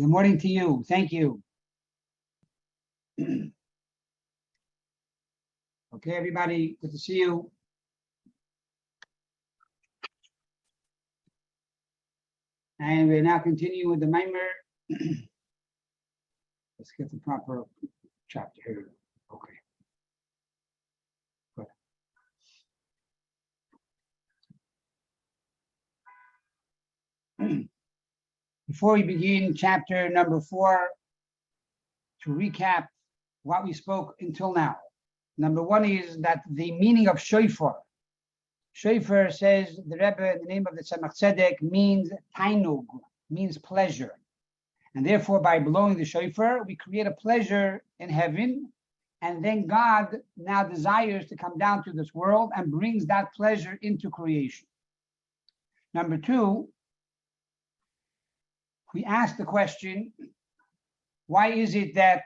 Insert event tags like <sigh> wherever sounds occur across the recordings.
Good morning to you. Thank you. <clears throat> okay, everybody, good to see you. And we're now continuing with the mimer. <clears throat> Let's get the proper chapter here. Okay. Good. <clears throat> Before we begin chapter number four, to recap what we spoke until now. Number one is that the meaning of shofar. Shofar says the Rebbe, the name of the Tzemach Tzedek, means tainug, means pleasure. And therefore, by blowing the shofar, we create a pleasure in heaven. And then God now desires to come down to this world and brings that pleasure into creation. Number two, we ask the question, why is it that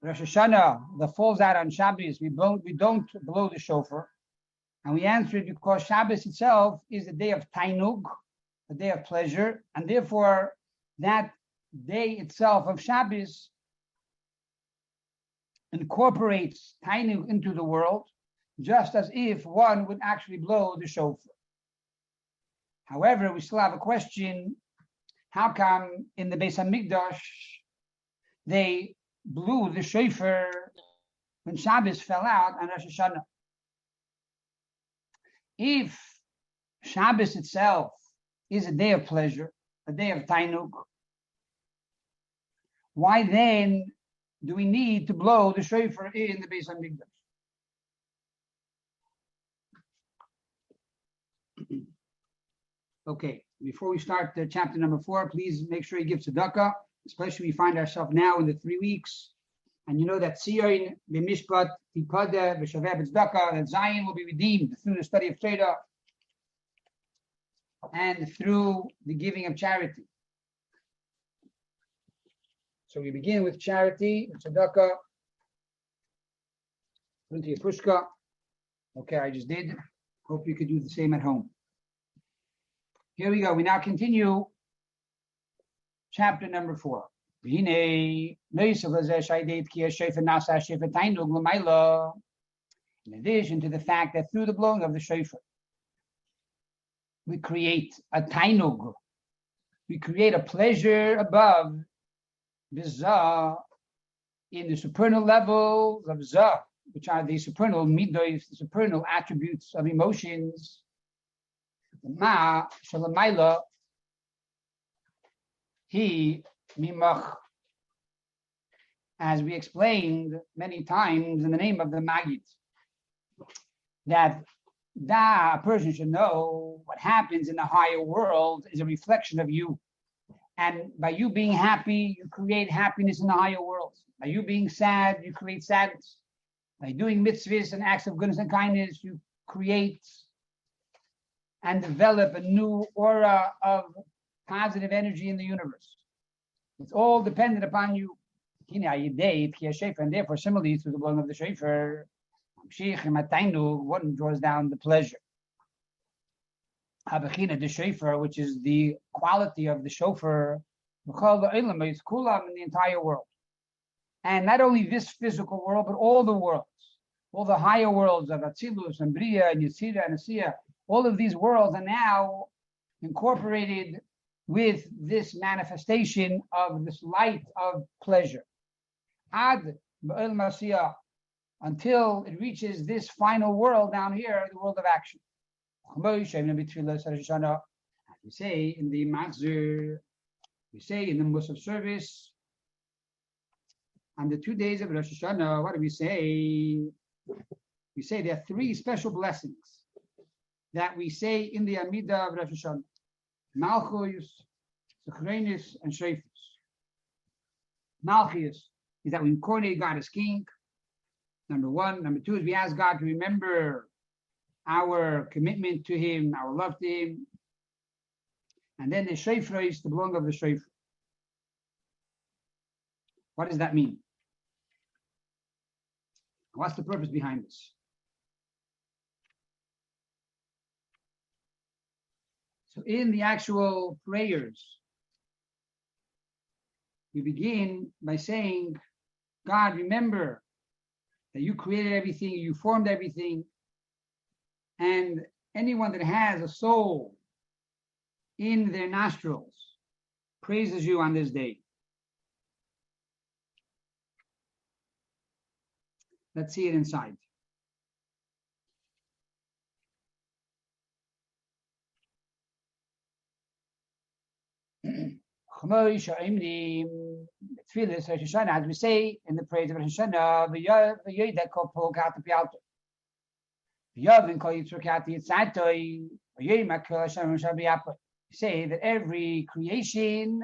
Rosh Hashanah that falls out on Shabbos, we don't, we don't blow the shofar? And we answer it because Shabbos itself is a day of tainug, a day of pleasure, and therefore that day itself of Shabbos incorporates tainug into the world, just as if one would actually blow the shofar. However, we still have a question: How come in the Beis Hamikdash they blew the shofar when Shabbos fell out on Rosh Hashanah? If Shabbos itself is a day of pleasure, a day of tainuk, why then do we need to blow the shofar in the Beis Hamikdash? Okay, before we start the chapter number four, please make sure you give tzedakah, especially we find ourselves now in the three weeks. And you know that Sion, B'mishpat, Tipada, B'shaveh, B'tzedakah, that Zion will be redeemed through the study of Torah and through the giving of charity. So we begin with charity, tzedakah, your pushka. Okay, I just did. Hope you could do the same at home. Here we go. We now continue chapter number four. In addition to the fact that through the blowing of the shofar, we create a tainug, we create a pleasure above the in the supernal levels of zah, which are the supernal midos, the supernal attributes of emotions. Ma shalamayla, he mimach, as we explained many times in the name of the Magid, that that a person should know what happens in the higher world is a reflection of you. And by you being happy, you create happiness in the higher world. By you being sad, you create sadness. By doing mitzvahs and acts of goodness and kindness, you create and develop a new aura of positive energy in the universe. It's all dependent upon you. And therefore, similarly, through the blowing of the shofar, one draws down the pleasure. Habachina, the shofar, which is the quality of the shofar, is kulam in the entire world. And not only this physical world, but all the worlds, all the higher worlds of Atzilus and Bria and Yitzira and Asiya, all of these worlds are now incorporated with this manifestation of this light of pleasure. Ad until it reaches this final world down here, the world of action. We say in the Machzor, we say in the Musaf service, on the two days of Rosh Hashanah, what do we say? We say there are three special blessings that we say in the Amidah of Rosh Hashanah. Malchus, Sechrenis, and Shefus. Malchus is that we incarnate God as King. Number one. Number two is we ask God to remember our commitment to Him, our love to Him. And then the Shofar is the blowing of the Shofar. What does that mean? What's the purpose behind this? So in the actual prayers we begin by saying, God, remember that you created everything, you formed everything, and anyone that has a soul in their nostrils praises you on this day. Let's see it inside. As we say in the praise of Rosh Hashanah. Say that every creation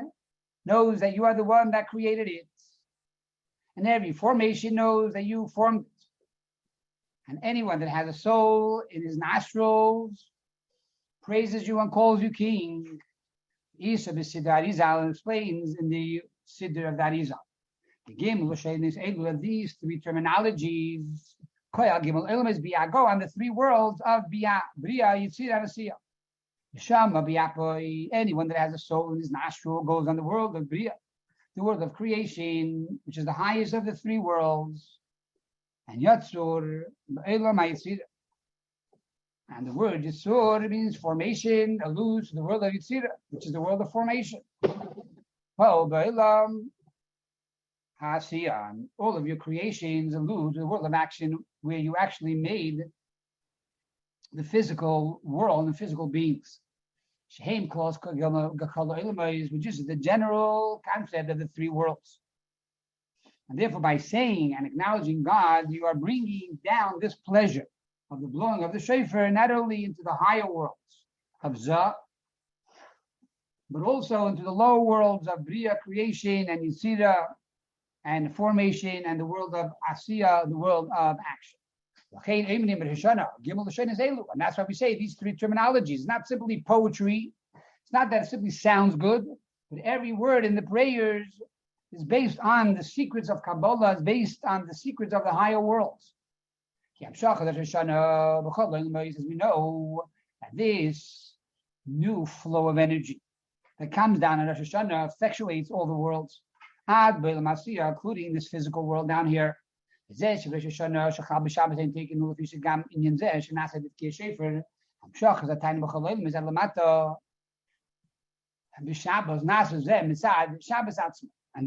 knows that you are the one that created it. And every formation knows that you formed it. And anyone that has a soul in his nostrils praises you and calls you king. Isa b'Siddur Arizal explains in the Siddur of Arizal. The Gimel Sheinis Elu these three terminologies. Koyal Gimel Elam is Bia. Go on the three worlds of Bia, Bria, Yitzir, and Asiya. Shama Biapoi. Anyone that has a soul in his nostril goes on the world of Bria, the world of creation, which is the highest of the three worlds. And Yatsur Elam Yitzir. And the word Yitzur means formation, alludes to the world of Yitzira, which is the world of formation. Well, Ba'ilam all of your creations allude to the world of action where you actually made the physical world and the physical beings. Shehem clause which is the general concept of the three worlds. And therefore, by saying and acknowledging God, you are bringing down this pleasure of the blowing of the shofar not only into the higher worlds of Zah, but also into the lower worlds of Bria, creation, and Yitzira, and formation, and the world of Asiya, the world of action. And that's why we say these three terminologies. It's not simply poetry. It's not that it simply sounds good, but every word in the prayers is based on the secrets of Kabbalah, is based on the secrets of the higher worlds. Says we know that this new flow of energy that comes down in Rosh Hashanah effectuates all the worlds, including this physical world down here. And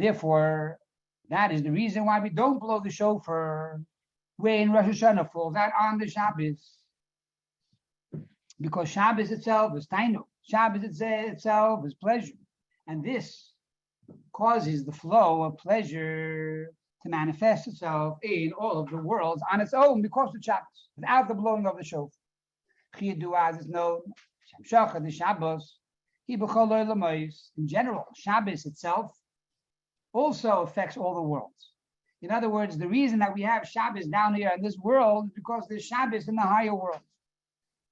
therefore, that is the reason why we don't blow the shofar when Rosh Hashanah falls out on the Shabbos. Because Shabbos itself is tainu. Shabbos itself is pleasure. And this causes the flow of pleasure to manifest itself in all of the worlds on its own because of Shabbos, without the blowing of the shofar. Kayadua as is known, Shem the Shabbos, in general, Shabbos itself also affects all the worlds. In other words, the reason that we have Shabbos down here in this world is because there's Shabbos in the higher world.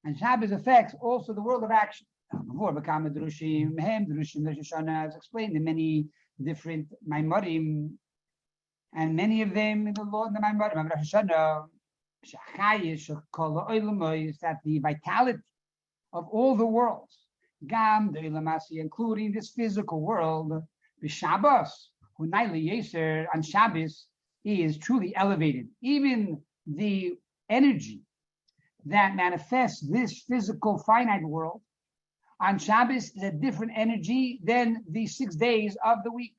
And Shabbos affects also the world of action. Before become Drushim, Mehem, Drushim, as explained in many different Maimorim, and many of them in the Lord in the Maimorim Rosh Hashanah, is that the vitality of all the worlds, Gam, the Ilamasi, including this physical world, the Shabbos, Hunaili Yeser, on Shabbos, is truly elevated. Even the energy that manifests this physical finite world on Shabbos is a different energy than the six days of the week.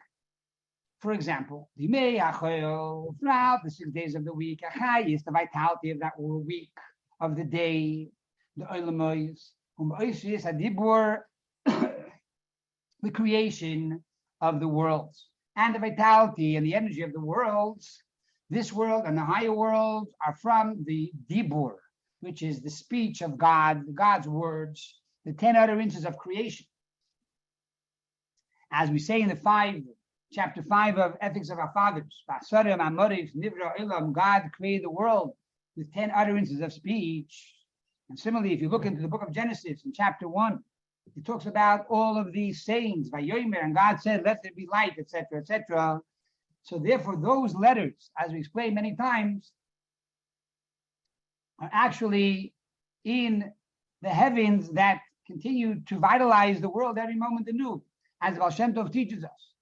For example, throughout the six days of the week, is the vitality of that week of the day, the Olamois, <coughs> the creation of the worlds and the vitality and the energy of the worlds, this world and the higher world are from the Dibur, which is the speech of God, God's words, the 10 utterances of creation. As we say in the five, chapter five of Ethics of Our Fathers. God created the world with 10 utterances of speech. And similarly, if you look into the book of Genesis in chapter one, it talks about all of these sayings by Yomer, and God said, "Let there be light," etc., etc. So therefore, those letters, as we explained many times, are actually in the heavens that continue to vitalize the world every moment anew, as Baal Shem Tov teaches us.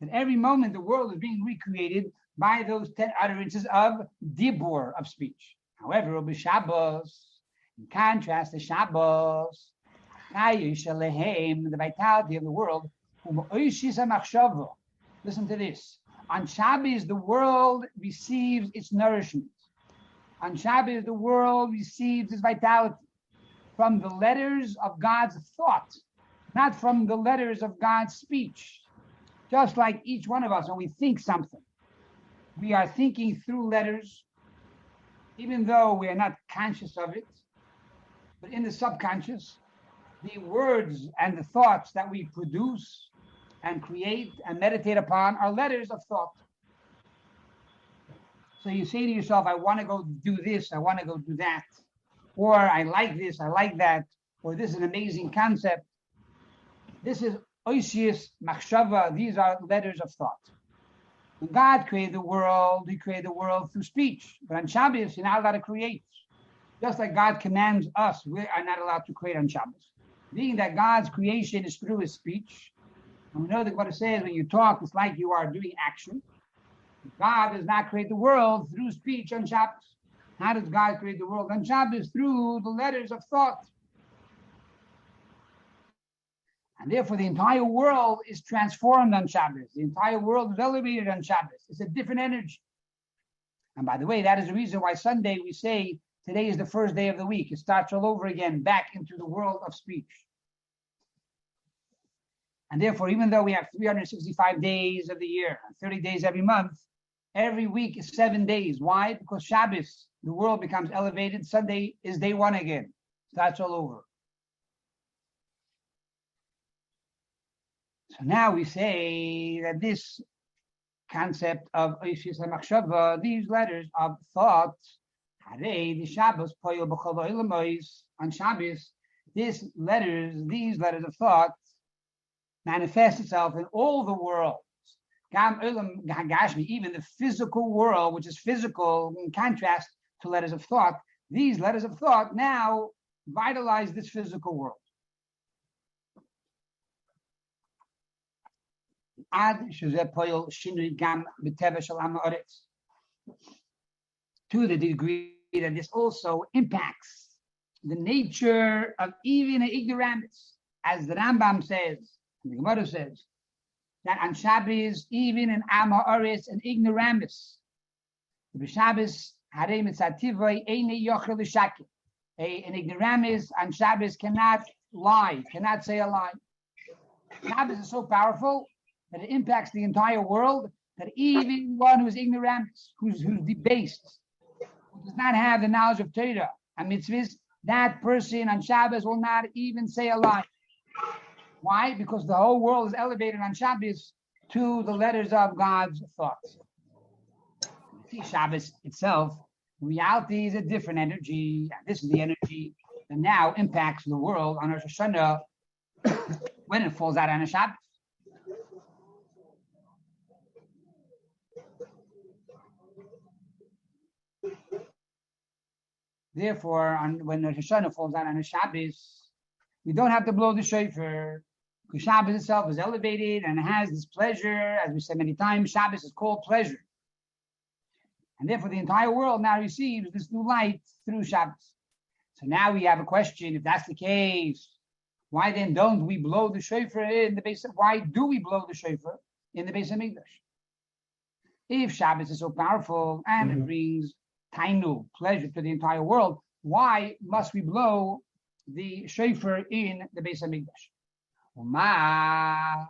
that every moment the world is being recreated by those ten utterances of dibur, of speech. However, Rabbi Shabbos, in contrast to Shabbos, the vitality of the world, listen to this. On Shabbos, the world receives its nourishment. On Shabbos, the world receives its vitality from the letters of God's thought, not from the letters of God's speech. Just like each one of us, when we think something, we are thinking through letters, even though we are not conscious of it. But in the subconscious, the words and the thoughts that we produce and create and meditate upon are letters of thought. So you say to yourself, I want to go do this, I want to go do that, or I like this, I like that, or this is an amazing concept. This is oisius machshava, these are letters of thought. When God created the world, He created the world through speech. But on Shabbos, you're not allowed to create. Just like God commands us, we are not allowed to create on Shabbos. Being that God's creation is through His speech, and we know that what it says when you talk, it's like you are doing action. God does not create the world through speech on Shabbos. How does God create the world on Shabbos? Through the letters of thought. And therefore, the entire world is transformed on Shabbos. The entire world is elevated on Shabbos. It's a different energy. And by the way, that is the reason why Sunday we say today is the first day of the week. It starts all over again, back into the world of speech. And therefore, even though we have 365 days of the year, 30 days every month, every week is seven days. Why? Because Shabbos, the world becomes elevated. Sunday is day one again. Starts all over. So now we say that this concept of these letters of the Shabbos on Shabbos, this letters, these letters of thought manifest itself in all the worlds. Even the physical world, which is physical in contrast to letters of thought, these letters of thought now vitalize this physical world. To the degree that this also impacts the nature of even an ignorance, as the Rambam says, the Gemara says that on Shabbos, even an Am Ha'aretz and ignoramus, the Shabbos harei mitzativoi eine yochel l'shakim. An ignoramus on Shabbos cannot lie, cannot say a lie. Shabbos is so powerful that it impacts the entire world that even one who is ignoramus, who's, who's debased, does not have the knowledge of Torah and mitzvahs, that person on Shabbos will not even say a lie. Why? Because the whole world is elevated on Shabbos to the letters of God's thoughts. See, Shabbos itself, reality is a different energy. This is the energy that now impacts the world on Rosh Hashanah <coughs> when it falls out on a Shabbos. Therefore, on, when Rosh Hashanah falls out on a Shabbos, we don't have to blow the shofar. Because Shabbos itself is elevated and has this pleasure, as we said many times, Shabbos is called pleasure. And therefore the entire world now receives this new light through Shabbos. So now we have a question, if that's the case, why then don't we blow the shofar in the base of, why do we blow the shofar in the Beis Hamikdash? If Shabbos is so powerful and mm-hmm. it brings tainu, pleasure to the entire world, why must we blow the shofar in the Beis Hamikdash? Uma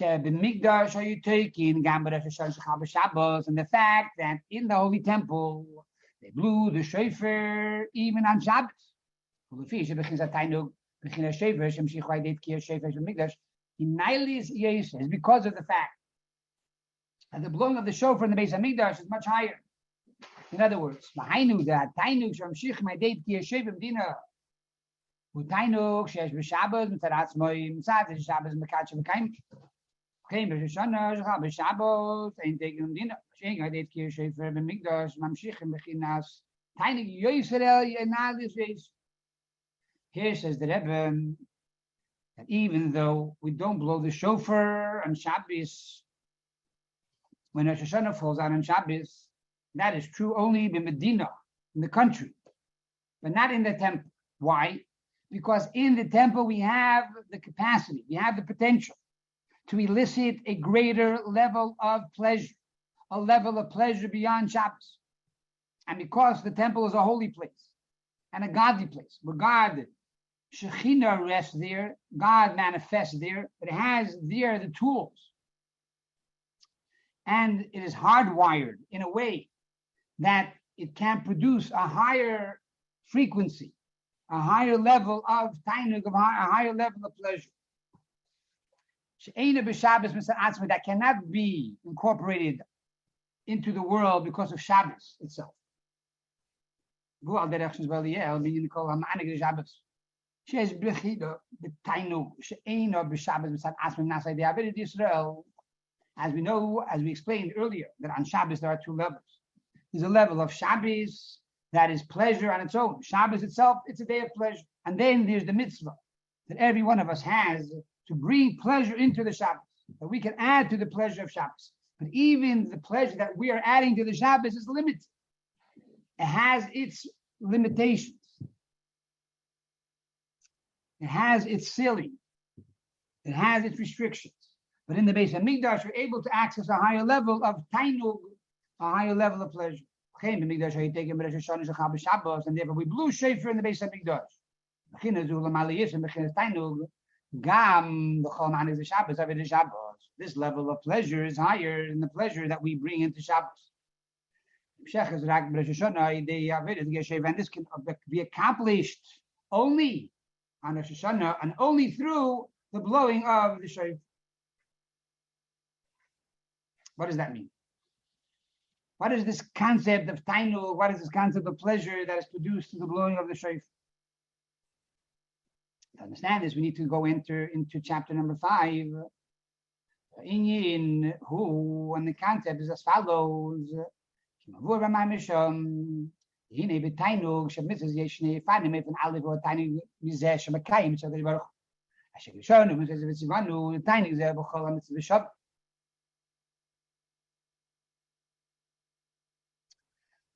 Migdash are you taking Shabbos and the fact that in the Holy Temple they blew the shofar even on Shabbat. Because of the fact that the blowing of the shofar in the Beis Hamikdash is much higher in other words, Mahainu, the Tainuk from Shich Maidet Ki Yeshevim Dina. Who Tainuk, Shesh B'Shabbos, Mitaratz Moim, Sat, Shabbos, Mekach, Mekayim. Okay, Rosh Hashanah, Shachar B'Shabbos, Ein Tegim Dina. Shich Maidet Ki Yeshevim B'Mikdash, Mamshichim B'Chinas. Tainuk Yisrael Yenadis Yesh. Here says the Rebbe, that even though we don't blow the shofar on Shabbos, when Rosh Hashanah falls out on Shabbos, that is true only in Medina, in the country, but not in the temple. Why? Because in the temple we have the capacity, we have the potential to elicit a greater level of pleasure, a level of pleasure beyond Shabbos. And because the temple is a holy place and a godly place, where God, Shekhinah rests there, God manifests there, but it has there the tools. And it is hardwired in a way that it can produce a higher frequency, a higher level of tainug, of a higher level of pleasure. That cannot be incorporated into the world because of Shabbos itself. שיש בחידו בתיינוג שאינו בשבת מצד עצמם נעשה ידי עבדת ישראל. As we know, as we explained earlier, that on Shabbos there are two levels. There's a level of Shabbos that is pleasure on its own. Shabbos itself, it's a day of pleasure. And then there's the mitzvah that every one of us has to bring pleasure into the Shabbos, that we can add to the pleasure of Shabbos. But even the pleasure that we are adding to the Shabbos is limited. It has its limitations. It has its ceiling. It has its restrictions. But in the Beis Hamikdash, we're able to access a higher level of tainug, a higher level of pleasure. And therefore, we blew shofar in the Beis Hamikdash. This level of pleasure is higher than the pleasure that we bring into Shabbos. And this can be accomplished only on Rosh Hashanah and only through the blowing of the shofar. What does that mean? What is this concept of tainu? What is this concept of pleasure that is produced through the blowing of the shofar? To understand this, we need to go enter into chapter number five. In who and the concept is as follows. הנה בתיינוג שמצווה יש שני פנים איפן א' ותיינוג מזה שמקיים מצד ברוך אשר ראשון ומצווה וציוונו תיינוג זה בכל המצווה שבת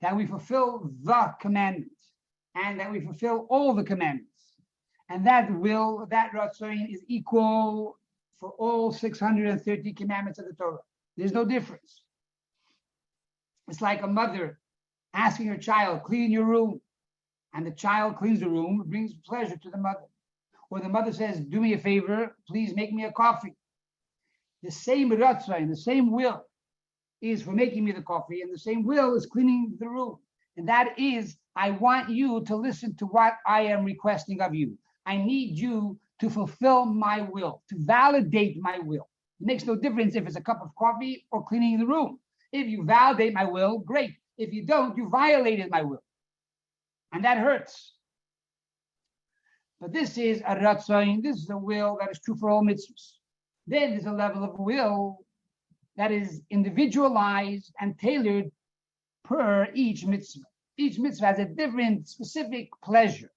that we fulfill the commandment and that we fulfill all the commandments. And that will, that ratzon is equal for all 630 commandments of the Torah. There's no difference. It's like a mother asking her child, clean your room. And the child cleans the room, brings pleasure to the mother. Or the mother says, do me a favor, please make me a coffee. The same ratzah, the same will is for making me the coffee, and the same will is cleaning the room. And that is, I want you to listen to what I am requesting of you. I need you to fulfill my will, to validate my will. It makes no difference if it's a cup of coffee or cleaning the room. If you validate my will, great. If you don't, you violated my will. And that hurts. But this is a ratzain, this is a will that is true for all mitzvahs. Then there's a level of will that is individualized and tailored per each mitzvah. Each mitzvah has a different specific pleasure,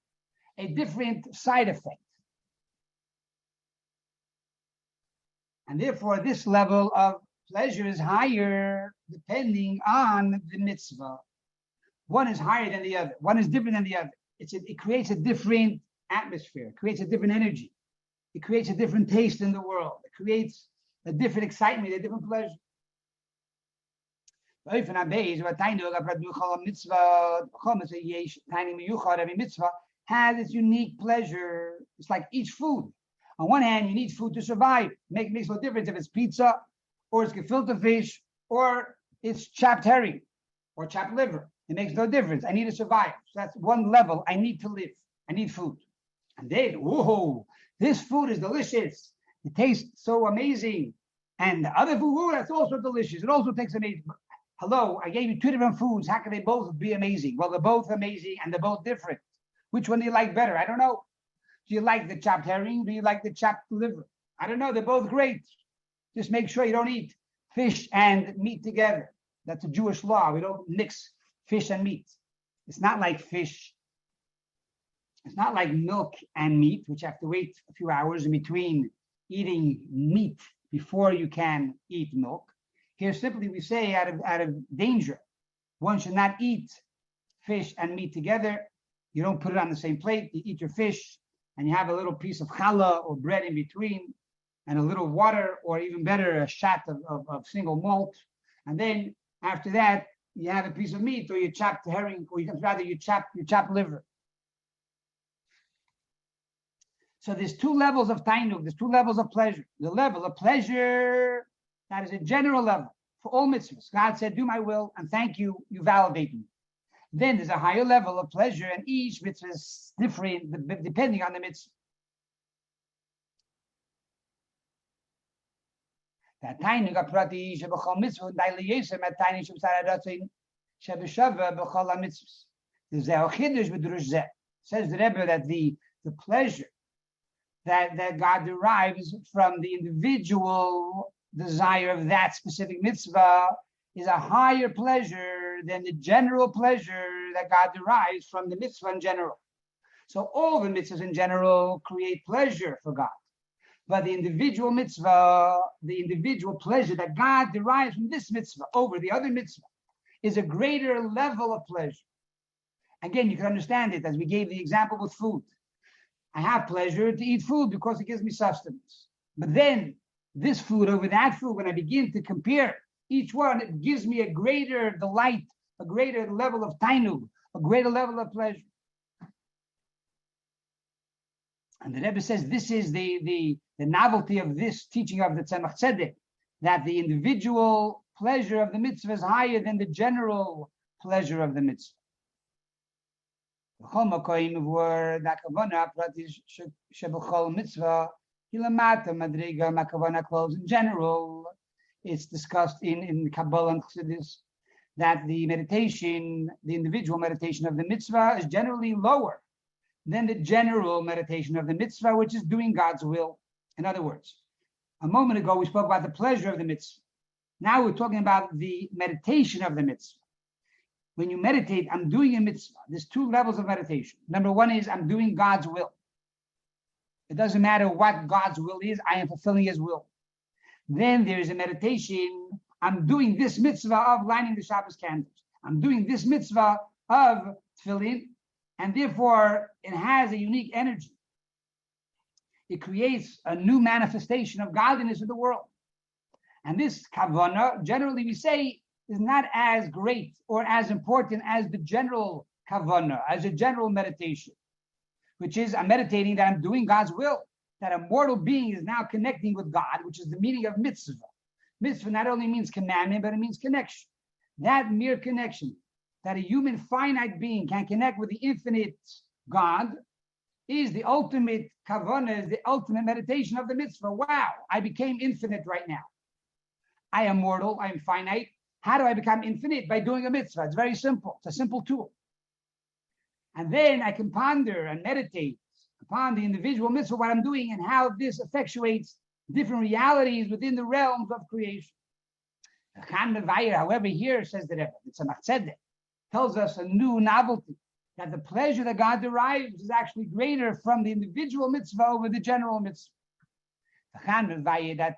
a different side effect. And therefore, this level of pleasure is higher depending on the mitzvah. One is higher than the other. One is different than the other. It's a, it creates a different atmosphere. Creates a different energy. It creates a different taste in the world. It creates a different excitement, a different pleasure. a Every mitzvah has its unique pleasure. It's like each food. On one hand, you need food to survive. Make makes no difference if it's pizza or it's gefilte fish, or it's chopped herring, or chopped liver. It makes no difference. I need to survive. So that's one level. I need to live. I need food. And then, whoa, this food is delicious. It tastes so amazing. And the other food, ooh, that's also delicious. It also tastes amazing. Hello, I gave you two different foods. How can they both be amazing? Well, they're both amazing and they're both different. Which one do you like better? I don't know. Do you like the chopped herring? Do you like the chopped liver? I don't know. They're both great. Just make sure you don't eat fish and meat together. That's a Jewish law. We don't mix fish and meat. It's not like fish. It's not like milk and meat, which have to wait a few hours in between eating meat before you can eat milk. Here, simply we say out of out of danger, one should not eat fish and meat together. You don't put it on the same plate. You eat your fish, and you have a little piece of challah or bread in between, and a little water, or even better, a shot of, of, of single malt. And then after that, you have a piece of meat, or you chop the herring, or you rather you chop you chop liver. So there's two levels of tainug. There's two levels of pleasure. The level of pleasure that is a general level for all mitzvahs. God said, "Do my will and thank you. You validate me." Then there's a higher level of pleasure, and each mitzvah is different depending on the mitzvah. That tainug aprati shebachol mitzvah dailiyesem at tainug shemsaradatzin shebeshava bechol mitzvahs. There's a chidush with Says the Rebbe that the the pleasure that, that God derives from the individual desire of that specific mitzvah is a higher pleasure than the general pleasure that God derives from the mitzvah in general. So all the mitzvahs in general create pleasure for God. But the individual mitzvah, the individual pleasure that God derives from this mitzvah over the other mitzvah is a greater level of pleasure. Again, you can understand it as we gave the example with food. I have pleasure to eat food because it gives me sustenance. But then this food over that food, when I begin to compare each one, it gives me a greater delight, a greater level of tainug, a greater level of pleasure. And the Rebbe says this is the, the, the novelty of this teaching of the Tzemach Tzedek, that the individual pleasure of the mitzvah is higher than the general pleasure of the mitzvah. In general, it's discussed in, in Kabbalah and Chassidus that the meditation, the individual meditation of the mitzvah is generally lower than the general meditation of the mitzvah, which is doing God's will. In other words, a moment ago we spoke about the pleasure of the mitzvah. Now we're talking about the meditation of the mitzvah. When you meditate, I'm doing a mitzvah. There's two levels of meditation. Number one is I'm doing God's will. It doesn't matter what God's will is, I am fulfilling his will. Then there is a meditation. I'm doing this mitzvah of lighting the Shabbos candles. I'm doing this mitzvah of tefillin, and therefore it has a unique energy. It creates a new manifestation of godliness in the world. And this kavana, generally we say, is not as great or as important as the general kavana, as a general meditation, which is I'm meditating that I'm doing God's will, that a mortal being is now connecting with God, which is the meaning of mitzvah. Mitzvah not only means commandment, but it means connection. That mere connection that a human finite being can connect with the infinite God is the ultimate kavana, is the ultimate meditation of the mitzvah. Wow, I became infinite right now. I am mortal, I am finite. How do I become infinite? By doing a mitzvah. It's very simple. It's a simple tool. And then I can ponder and meditate upon the individual mitzvah, what I'm doing, and how this effectuates different realities within the realms of creation. However, here says the Rebbe, Tzemach Tzedek tells us a new novelty that the pleasure that God derives is actually greater from the individual mitzvah over the general mitzvah. that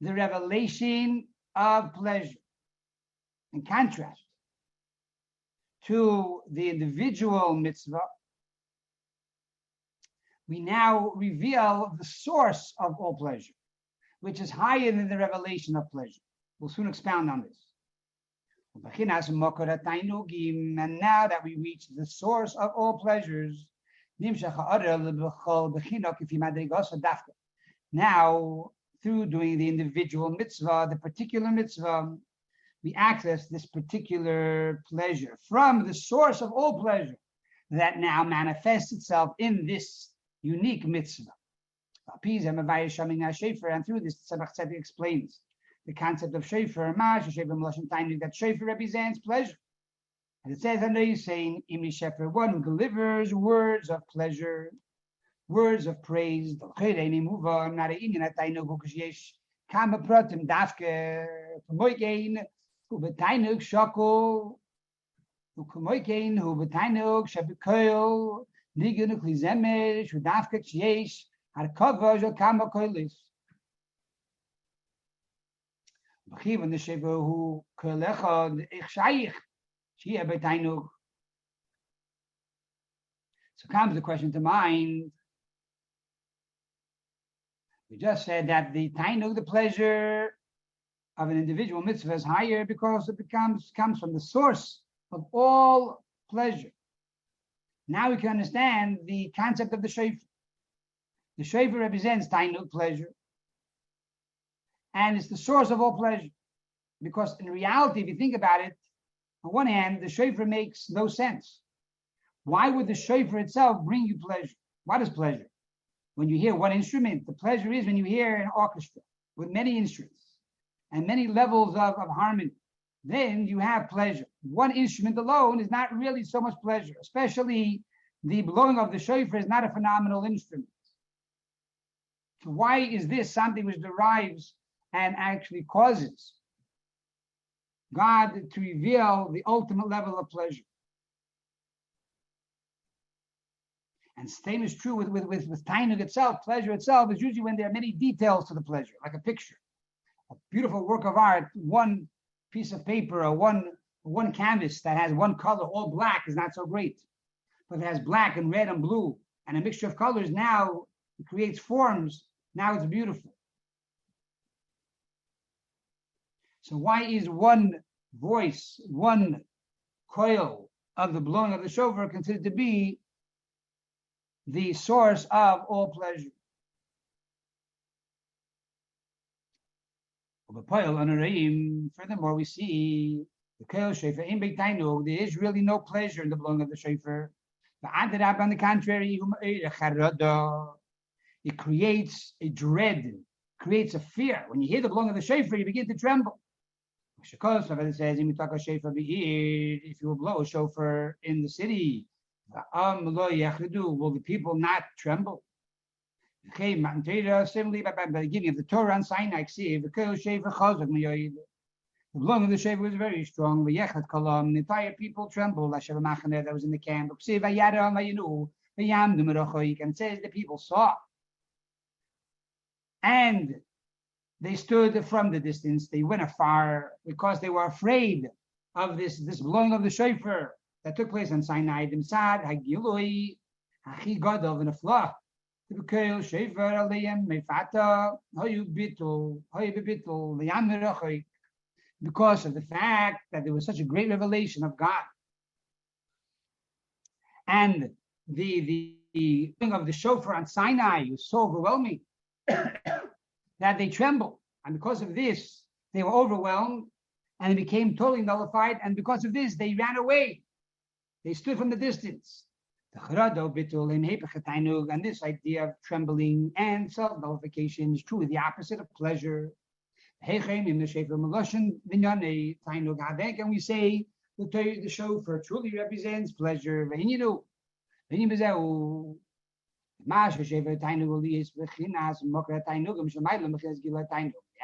the revelation of pleasure. In contrast to the individual mitzvah, we now reveal the source of all pleasure, which is higher than the revelation of pleasure. We'll soon expound on this. And now that we reach the source of all pleasures, now through doing the individual mitzvah, the particular mitzvah, we access this particular pleasure from the source of all pleasure that now manifests itself in this unique mitzvah. And through this, Tzemach Tzedek explains the concept of Shofar, that Shofar represents pleasure. And it says, I know you're saying, Imri Shefer, one who delivers words of pleasure, words of praise, So comes the question to mind we just said that the tainug, the pleasure of an individual mitzvah is higher because it becomes comes from the source of all pleasure. Now we can understand the concept of the shofar. The shofar represents tainug pleasure, and it's the source of all pleasure. Because in reality, if you think about it, on one hand, the shofar makes no sense. Why would the shofar itself bring you pleasure? What is pleasure? When you hear one instrument. The pleasure is when you hear an orchestra with many instruments and many levels of, of harmony. Then you have pleasure. One instrument alone is not really so much pleasure, especially the blowing of the shofar is not a phenomenal instrument. So why is this something which derives and actually causes God to reveal the ultimate level of pleasure? And same is true with, with, with, with Tainug itself. Pleasure itself is usually when there are many details to the pleasure, like a picture. A beautiful work of art, one piece of paper or one, one canvas that has one color, all black, is not so great. But it has black and red and blue and a mixture of colors. Now it creates forms. Now it's beautiful. So why is one voice, one coil of the blowing of the shofar considered to be the source of all pleasure. Furthermore, we see the Kael Shofar in Beitainu, there is really no pleasure in the blowing of the Shofar. On the contrary, it creates a dread, creates a fear. When you hear the blowing of the Shofar, you begin to tremble. It says, if you blow a shofar in the city, Will the people not tremble? Similarly, by the beginning of the Torah on Sinai, the blowing of the shofar was very strong. The entire people trembled. That was in the camp. And says the people saw. And they stood from the distance. They went afar because they were afraid of this, this blowing of the shofar that took place on Sinai, Dimsad, Hagilui, Hachi Gadol, and a flaw. Tibukil, Shefer, Aliyam, Mefata, Hoyu Bitul, Hoyu because of the fact that there was such a great revelation of God. And the the, the thing of the shofar on Sinai was so overwhelming <coughs> that they trembled. And because of this, they were overwhelmed and they became totally nullified. And because of this, they ran away. They stood from the distance. And this idea of trembling and self-nullification is truly the opposite of pleasure. And we say the, the shofar truly represents pleasure. The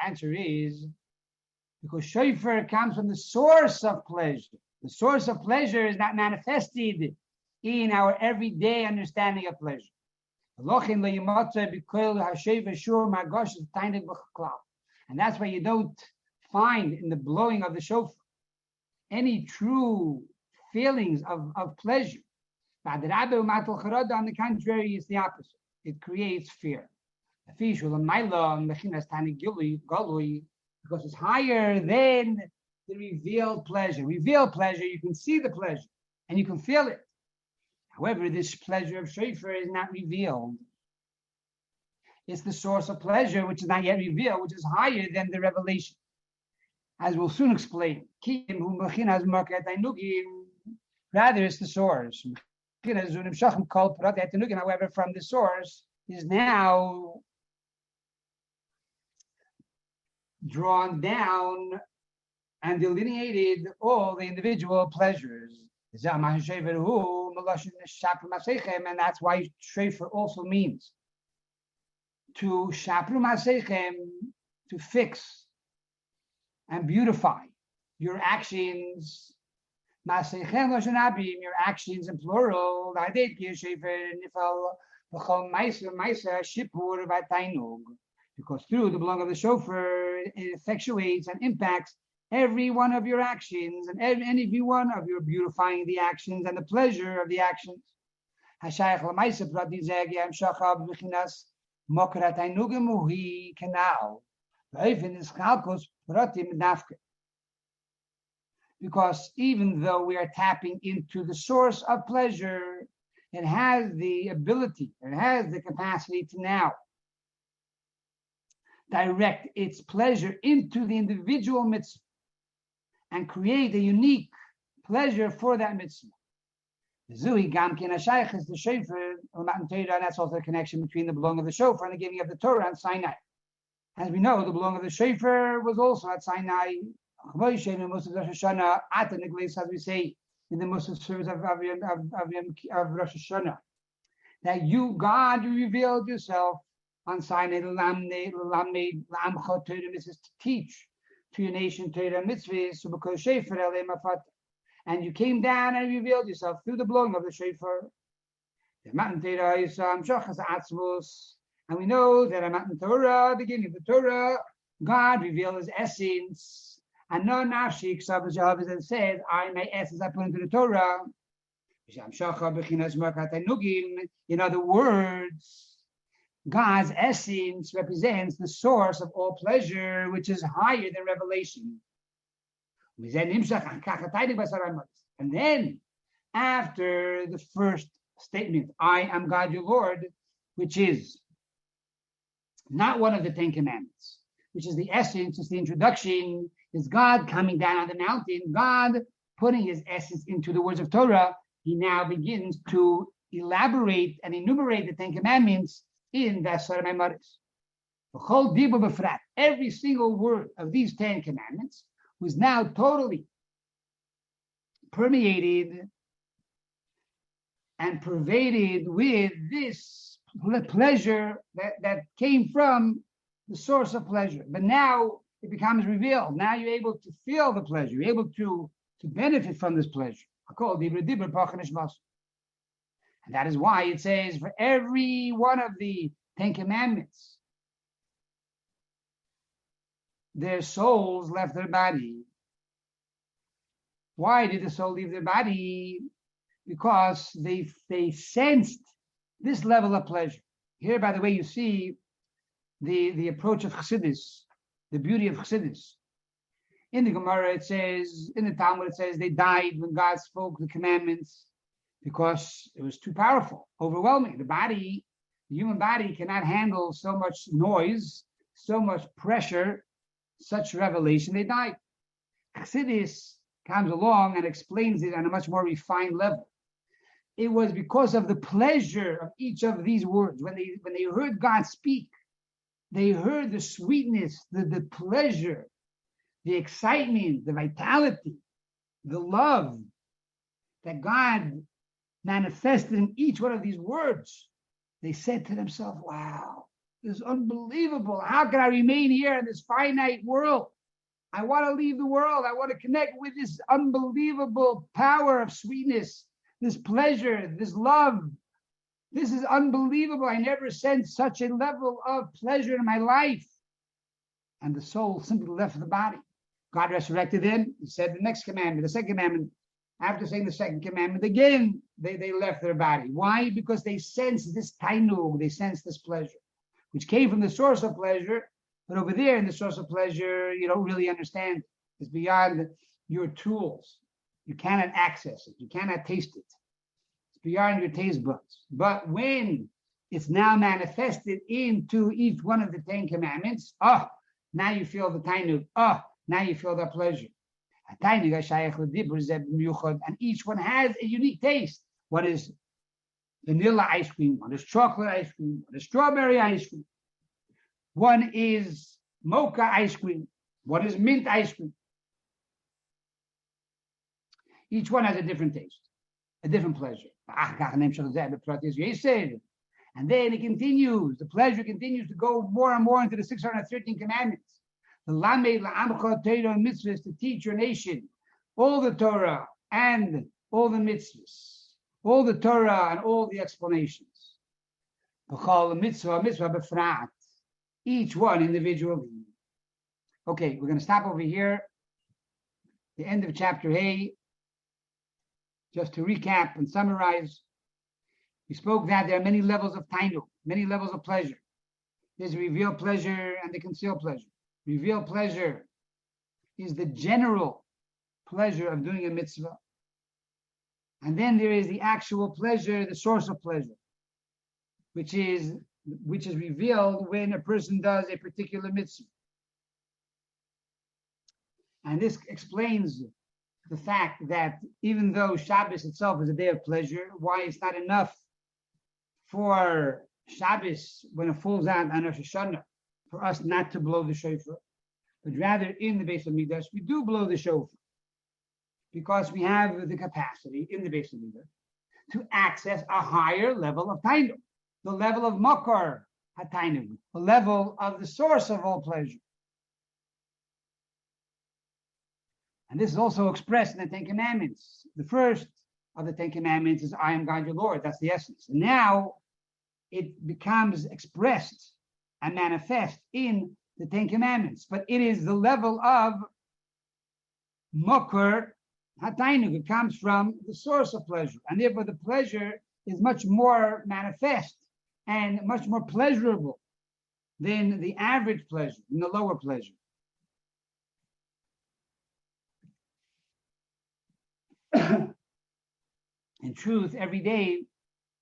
answer is because shofar comes from the source of pleasure. The source of pleasure is not manifested in our everyday understanding of pleasure. And that's why you don't find in the blowing of the shofar any true feelings of, of pleasure. On the contrary, it's the opposite. it creates fear. Because it's higher than the revealed pleasure. Revealed pleasure, you can see the pleasure and you can feel it. However, this pleasure of shofar is not revealed. It's the source of pleasure which is not yet revealed, which is higher than the revelation. As we'll soon explain. Rather, it's the source. However, from the source is now drawn down and delineated all the individual pleasures. And that's why Shofar also means to shapru masechem, to fix and beautify your actions. Masechem loshanabim, your actions in plural. Because through the belong of the shofar, it effectuates and impacts every one of your actions and every one of your beautifying the actions and the pleasure of the actions. Because even though we are tapping into the source of pleasure, it has the ability, it has the capacity to now direct its pleasure into the individual mitzvah and create a unique pleasure for that mitzvah. Zui Gamkin Ashayach is the shofar, and that's also the connection between the belong of the shofar and the giving of the Torah on Sinai. As we know, the belong of the shofar was also at Sinai. At the neglis, As we say in the Musaf service of, of, of, of Rosh Hashanah, that you, God, you revealed yourself on Sinai, to teach to your nation Torah mitzvahs, and you came down and revealed yourself through the blowing of the shofar. And we know that a Matan Torah, beginning of the Torah, God revealed His essence, and no nafshi ksav as said, I my essence I put into the Torah. In other words, God's essence represents the source of all pleasure, which is higher than revelation. And then, after the first statement, I am God your Lord, which is not one of the Ten Commandments, which is the essence, it's the introduction, is God coming down on the mountain, God putting his essence into the words of Torah. He now begins to elaborate and enumerate the Ten Commandments in the Surah Memories. Every single word of these Ten Commandments was now totally permeated and pervaded with this pleasure that, that came from the source of pleasure. But now it becomes revealed. Now you're able to feel the pleasure, you're able to, to benefit from this pleasure. And that is why it says for every one of the Ten Commandments, their souls left their body. Why did the soul leave their body? Because they they sensed this level of pleasure. Here, by the way, you see the, the approach of Chassidus, the beauty of Chassidus. In the Gemara, it says, in the Talmud, it says they died when God spoke the commandments because it was too powerful, overwhelming. The body, the human body cannot handle so much noise, so much pressure, such revelation. They died. Chassidus comes along and explains it on a much more refined level. It was because of the pleasure of each of these words. When they when they heard God speak, they heard the sweetness, the, the pleasure, the excitement, the vitality, the love that God manifested in each one of these words, they said to themselves, Wow, this is unbelievable. How can I remain here in this finite world? I want to leave the world. I want to connect with this unbelievable power of sweetness, this pleasure, this love. This is unbelievable. I never sensed such a level of pleasure in my life. And the soul simply left the body. God resurrected him. He said the next commandment, the second commandment, after saying the second commandment, again, they, they left their body. Why? Because they sense this tainug, they sense this pleasure, which came from the source of pleasure. But over there in the source of pleasure, you don't really understand. It's beyond your tools. You cannot access it. You cannot taste it. It's beyond your taste buds. But when it's now manifested into each one of the Ten Commandments, oh, now you feel the tainug. Oh, now you feel the pleasure. And each one has a unique taste. What is vanilla ice cream? What is chocolate ice cream? What is strawberry ice cream? One is mocha ice cream. What is mint ice cream? Each one has a different taste, a different pleasure. And then it continues, the pleasure continues to go more and more into the 613 commandments. The Lamed La'amcha mitzvahs to teach your nation all the Torah and all the mitzvahs, all the Torah and all the explanations. Mitzvah, mitzvah befrat, each one individually. Okay, we're going to stop over here. The end of chapter A. Just to recap and summarize, we spoke that there are many levels of tainug, many levels of pleasure. There's revealed pleasure and the concealed pleasure. Revealed pleasure is the general pleasure of doing a mitzvah. And then there is the actual pleasure, the source of pleasure, which is which is revealed when a person does a particular mitzvah. And this explains the fact that even though Shabbos itself is a day of pleasure, why it's not enough for Shabbos when it falls out on Rosh Hashanah for us not to blow the shofar, but rather in the Beis Hamikdash, we do blow the shofar because we have the capacity in the Beis Hamikdash to access a higher level of tainug, the level of makor hatainug, the level of the source of all pleasure. And this is also expressed in the Ten Commandments. The first of the Ten Commandments is I am God your Lord. That's the essence. Now it becomes expressed and manifest in the Ten Commandments, but it is the level of makor hatainug. It comes from the source of pleasure, and therefore the pleasure is much more manifest and much more pleasurable than the average pleasure, than the lower pleasure. <clears throat> In truth, every day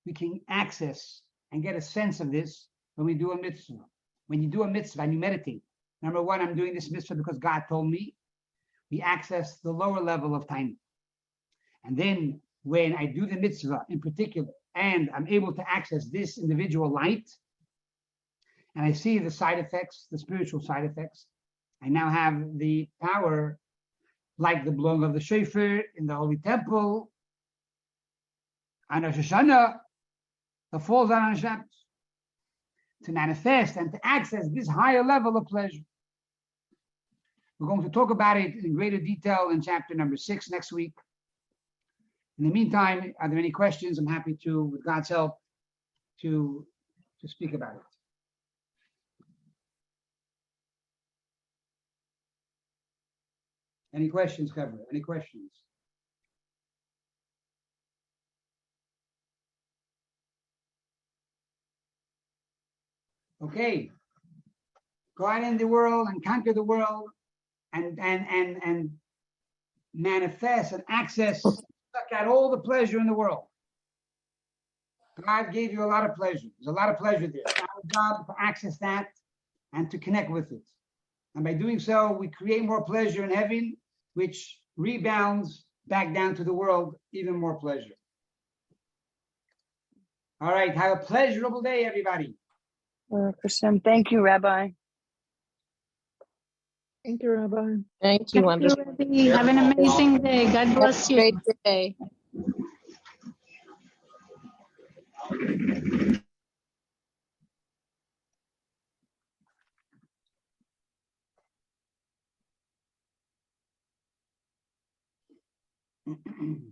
we can access and get a sense of this when we do a mitzvah. When you do a mitzvah and you meditate, number one, I'm doing this mitzvah because God told me. We access the lower level of time. And then when I do the mitzvah in particular, and I'm able to access this individual light, and I see the side effects, the spiritual side effects, I now have the power, like the blowing of the shofar in the holy temple, on Rosh Hashanah, the falls on Shabbos to manifest and to access this higher level of pleasure. We're going to talk about it in greater detail in chapter number six next week. In the meantime, are there any questions? I'm happy to, with God's help, to, to speak about it. Any questions, Kevin? Any questions? Okay. Go out in the world and conquer the world and and and and manifest and access, suck out all the pleasure in the world. God gave you a lot of pleasure. There's a lot of pleasure there. Our job to access that and to connect with it. And by doing so, we create more pleasure in heaven, which rebounds back down to the world, even more pleasure. All right. Have a pleasurable day, everybody. Baruch Hashem. Thank you, Rabbi. Thank you, Rabbi. Thank you, wonderful. Rabbi. Have an amazing day. God bless you. great day. <clears throat>